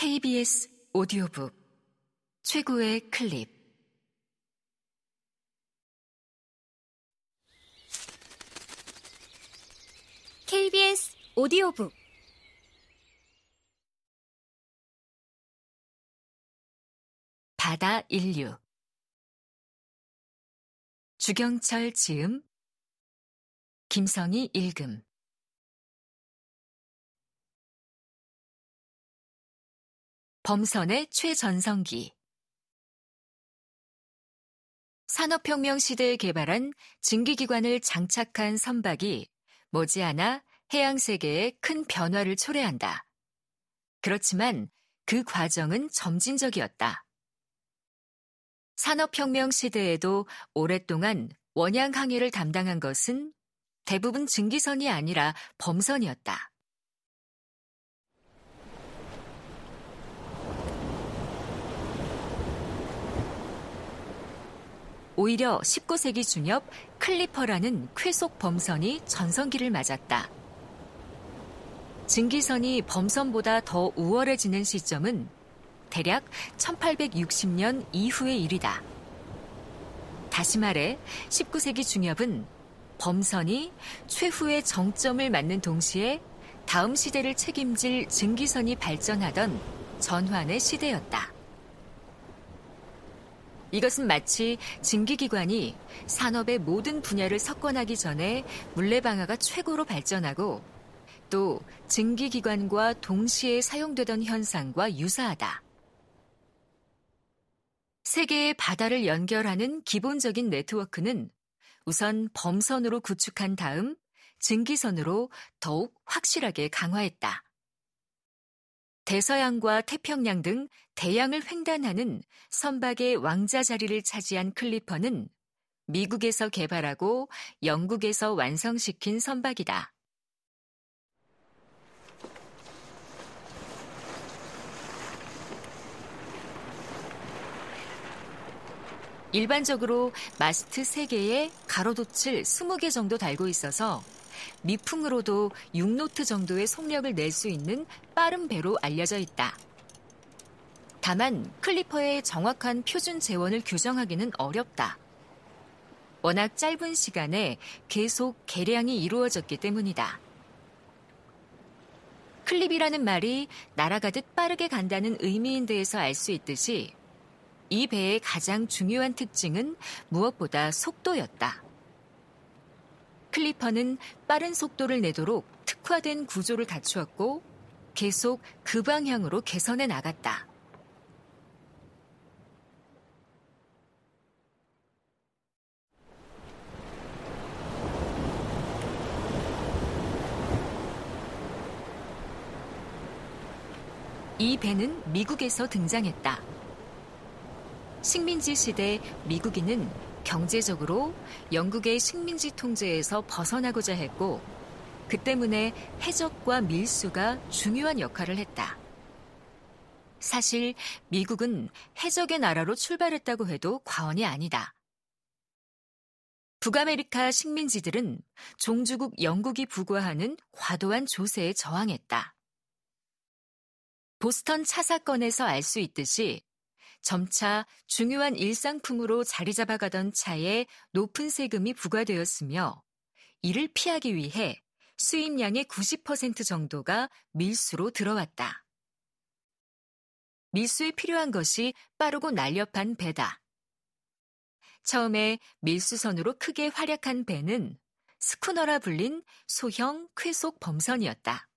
KBS 오디오북 최고의 클립. KBS 오디오북. 바다 인류. 주경철 지음. 김성희 읽음 범선의 최전성기 산업혁명 시대에 개발한 증기기관을 장착한 선박이 머지않아 해양 세계에 큰 변화를 초래한다. 그렇지만 그 과정은 점진적이었다. 산업혁명 시대에도 오랫동안 원양 항해를 담당한 것은 대부분 증기선이 아니라 범선이었다. 오히려 19세기 중엽 클리퍼라는 쾌속 범선이 전성기를 맞았다. 증기선이 범선보다 더 우월해지는 시점은 대략 1860년 이후의 일이다. 다시 말해 19세기 중엽은 범선이 최후의 정점을 맞는 동시에 다음 시대를 책임질 증기선이 발전하던 전환의 시대였다. 이것은 마치 증기기관이 산업의 모든 분야를 석권하기 전에 물레방아가 최고로 발전하고 또 증기기관과 동시에 사용되던 현상과 유사하다. 세계의 바다를 연결하는 기본적인 네트워크는 우선 범선으로 구축한 다음 증기선으로 더욱 확실하게 강화했다. 대서양과 태평양 등 대양을 횡단하는 선박의 왕자 자리를 차지한 클리퍼는 미국에서 개발하고 영국에서 완성시킨 선박이다. 일반적으로 마스트 3개에 가로도칠 20개 정도 달고 있어서 미풍으로도 6노트 정도의 속력을 낼 수 있는 빠른 배로 알려져 있다. 다만 클리퍼의 정확한 표준 재원을 규정하기는 어렵다. 워낙 짧은 시간에 계속 개량이 이루어졌기 때문이다. 클립이라는 말이 날아가듯 빠르게 간다는 의미인 데에서 알 수 있듯이 이 배의 가장 중요한 특징은 무엇보다 속도였다. 클리퍼는 빠른 속도를 내도록 특화된 구조를 갖추었고 계속 그 방향으로 개선해 나갔다. 이 배는 미국에서 등장했다. 식민지 시대 미국인은 경제적으로 영국의 식민지 통제에서 벗어나고자 했고 그 때문에 해적과 밀수가 중요한 역할을 했다. 사실 미국은 해적의 나라로 출발했다고 해도 과언이 아니다. 북아메리카 식민지들은 종주국 영국이 부과하는 과도한 조세에 저항했다. 보스턴 차 사건에서 알 수 있듯이 점차 중요한 일상품으로 자리 잡아가던 차에 높은 세금이 부과되었으며 이를 피하기 위해 수입량의 90% 정도가 밀수로 들어왔다. 밀수에 필요한 것이 빠르고 날렵한 배다. 처음에 밀수선으로 크게 활약한 배는 스쿠너라 불린 소형 쾌속 범선이었다.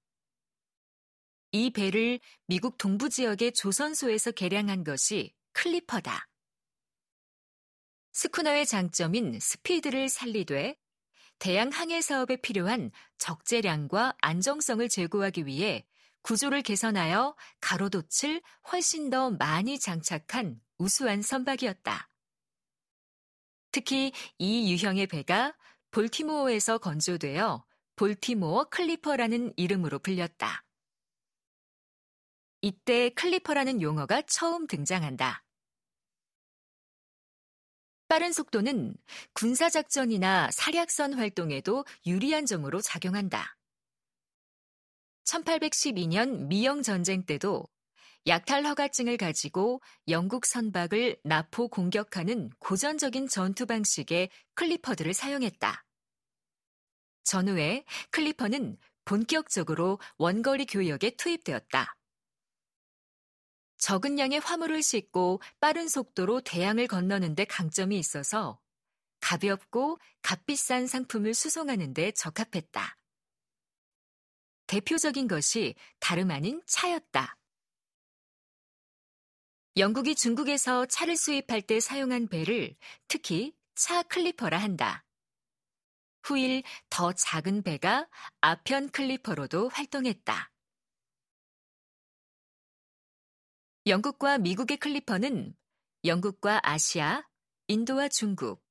이 배를 미국 동부 지역의 조선소에서 개량한 것이 클리퍼다. 스쿠너의 장점인 스피드를 살리되 대양 항해 사업에 필요한 적재량과 안정성을 제고하기 위해 구조를 개선하여 가로도칠 훨씬 더 많이 장착한 우수한 선박이었다. 특히 이 유형의 배가 볼티모어에서 건조되어 볼티모어 클리퍼라는 이름으로 불렸다. 이때 클리퍼라는 용어가 처음 등장한다. 빠른 속도는 군사작전이나 사략선 활동에도 유리한 점으로 작용한다. 1812년 미영 전쟁 때도 약탈 허가증을 가지고 영국 선박을 나포 공격하는 고전적인 전투 방식의 클리퍼들을 사용했다. 전후에 클리퍼는 본격적으로 원거리 교역에 투입되었다. 적은 양의 화물을 싣고 빠른 속도로 대양을 건너는데 강점이 있어서 가볍고 값비싼 상품을 수송하는데 적합했다. 대표적인 것이 다름 아닌 차였다. 영국이 중국에서 차를 수입할 때 사용한 배를 특히 차 클리퍼라 한다. 후일 더 작은 배가 아편 클리퍼로도 활동했다. 영국과 미국의 클리퍼는 영국과 아시아, 인도와 중국,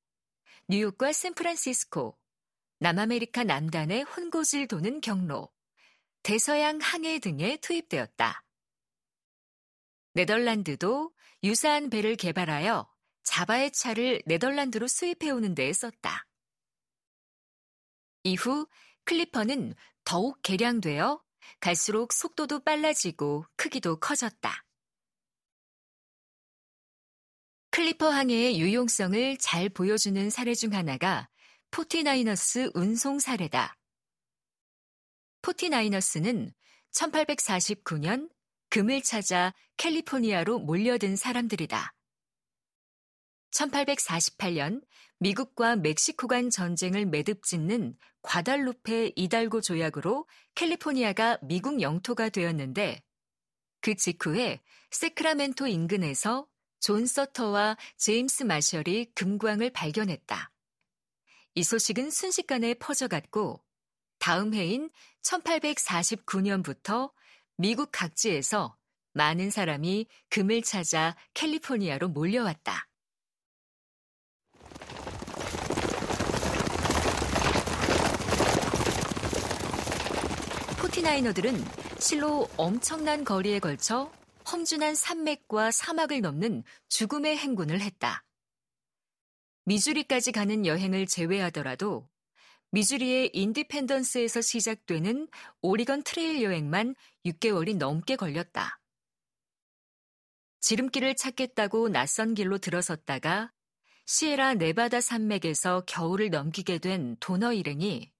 뉴욕과 샌프란시스코, 남아메리카 남단의 혼고질 도는 경로, 대서양 항해 등에 투입되었다. 네덜란드도 유사한 배를 개발하여 자바의 차를 네덜란드로 수입해오는 데에 썼다. 이후 클리퍼는 더욱 개량되어 갈수록 속도도 빨라지고 크기도 커졌다. 클리퍼 항해의 유용성을 잘 보여주는 사례 중 하나가 포티나이너스 운송 사례다. 포티나이너스는 1849년 금을 찾아 캘리포니아로 몰려든 사람들이다. 1848년 미국과 멕시코 간 전쟁을 매듭 짓는 과달루페 이달고 조약으로 캘리포니아가 미국 영토가 되었는데 그 직후에 세크라멘토 인근에서 존 서터와 제임스 마셜이 금광을 발견했다. 이 소식은 순식간에 퍼져갔고 다음 해인 1849년부터 미국 각지에서 많은 사람이 금을 찾아 캘리포니아로 몰려왔다. forty-niner들은 실로 엄청난 거리에 걸쳐 험준한 산맥과 사막을 넘는 죽음의 행군을 했다. 미주리까지 가는 여행을 제외하더라도 미주리의 인디펜던스에서 시작되는 오리건 트레일 여행만 6개월이 넘게 걸렸다. 지름길을 찾겠다고 낯선 길로 들어섰다가 시에라 네바다 산맥에서 겨울을 넘기게 된 도너 일행이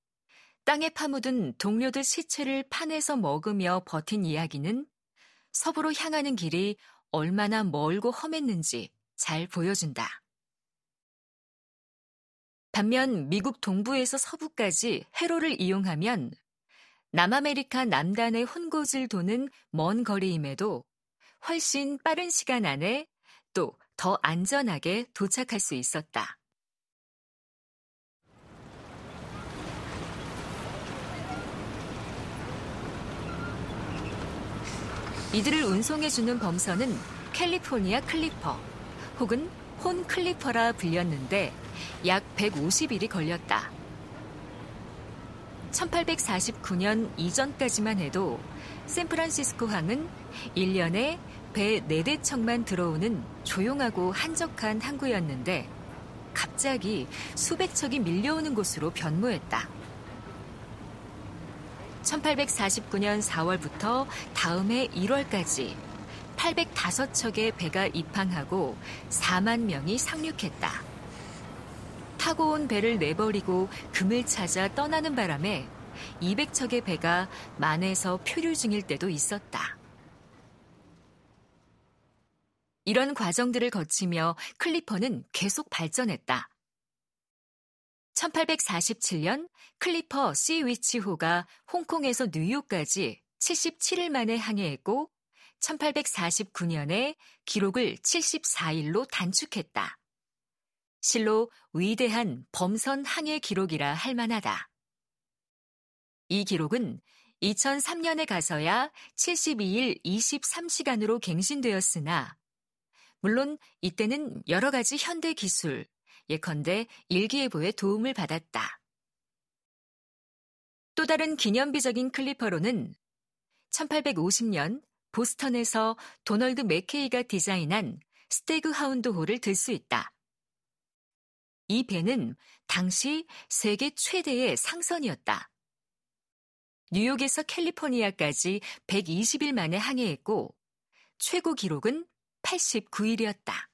땅에 파묻은 동료들 시체를 판에서 먹으며 버틴 이야기는 서부로 향하는 길이 얼마나 멀고 험했는지 잘 보여준다. 반면 미국 동부에서 서부까지 해로를 이용하면 남아메리카 남단의 혼고질 도는 먼 거리임에도 훨씬 빠른 시간 안에 또 더 안전하게 도착할 수 있었다. 이들을 운송해주는 범선은 캘리포니아 클리퍼 혹은 혼 클리퍼라 불렸는데 약 150일이 걸렸다. 1849년 이전까지만 해도 샌프란시스코 항은 1년에 배 네댓 척만 들어오는 조용하고 한적한 항구였는데 갑자기 수백 척이 밀려오는 곳으로 변모했다. 1849년 4월부터 다음해 1월까지 805척의 배가 입항하고 4만 명이 상륙했다. 타고 온 배를 내버리고 금을 찾아 떠나는 바람에 200척의 배가 만에서 표류 중일 때도 있었다. 이런 과정들을 거치며 클리퍼는 계속 발전했다. 1847년 클리퍼 시위치호가 홍콩에서 뉴욕까지 77일 만에 항해했고 1849년에 기록을 74일로 단축했다. 실로 위대한 범선 항해 기록이라 할 만하다. 이 기록은 2003년에 가서야 72일 23시간으로 갱신되었으나, 물론 이때는 여러 가지 현대 기술, 예컨대 일기예보의 도움을 받았다. 또 다른 기념비적인 클리퍼로는 1850년 보스턴에서 도널드 맥케이가 디자인한 스테그 하운드 호를 들 수 있다. 이 배는 당시 세계 최대의 상선이었다. 뉴욕에서 캘리포니아까지 120일 만에 항해했고 최고 기록은 89일이었다.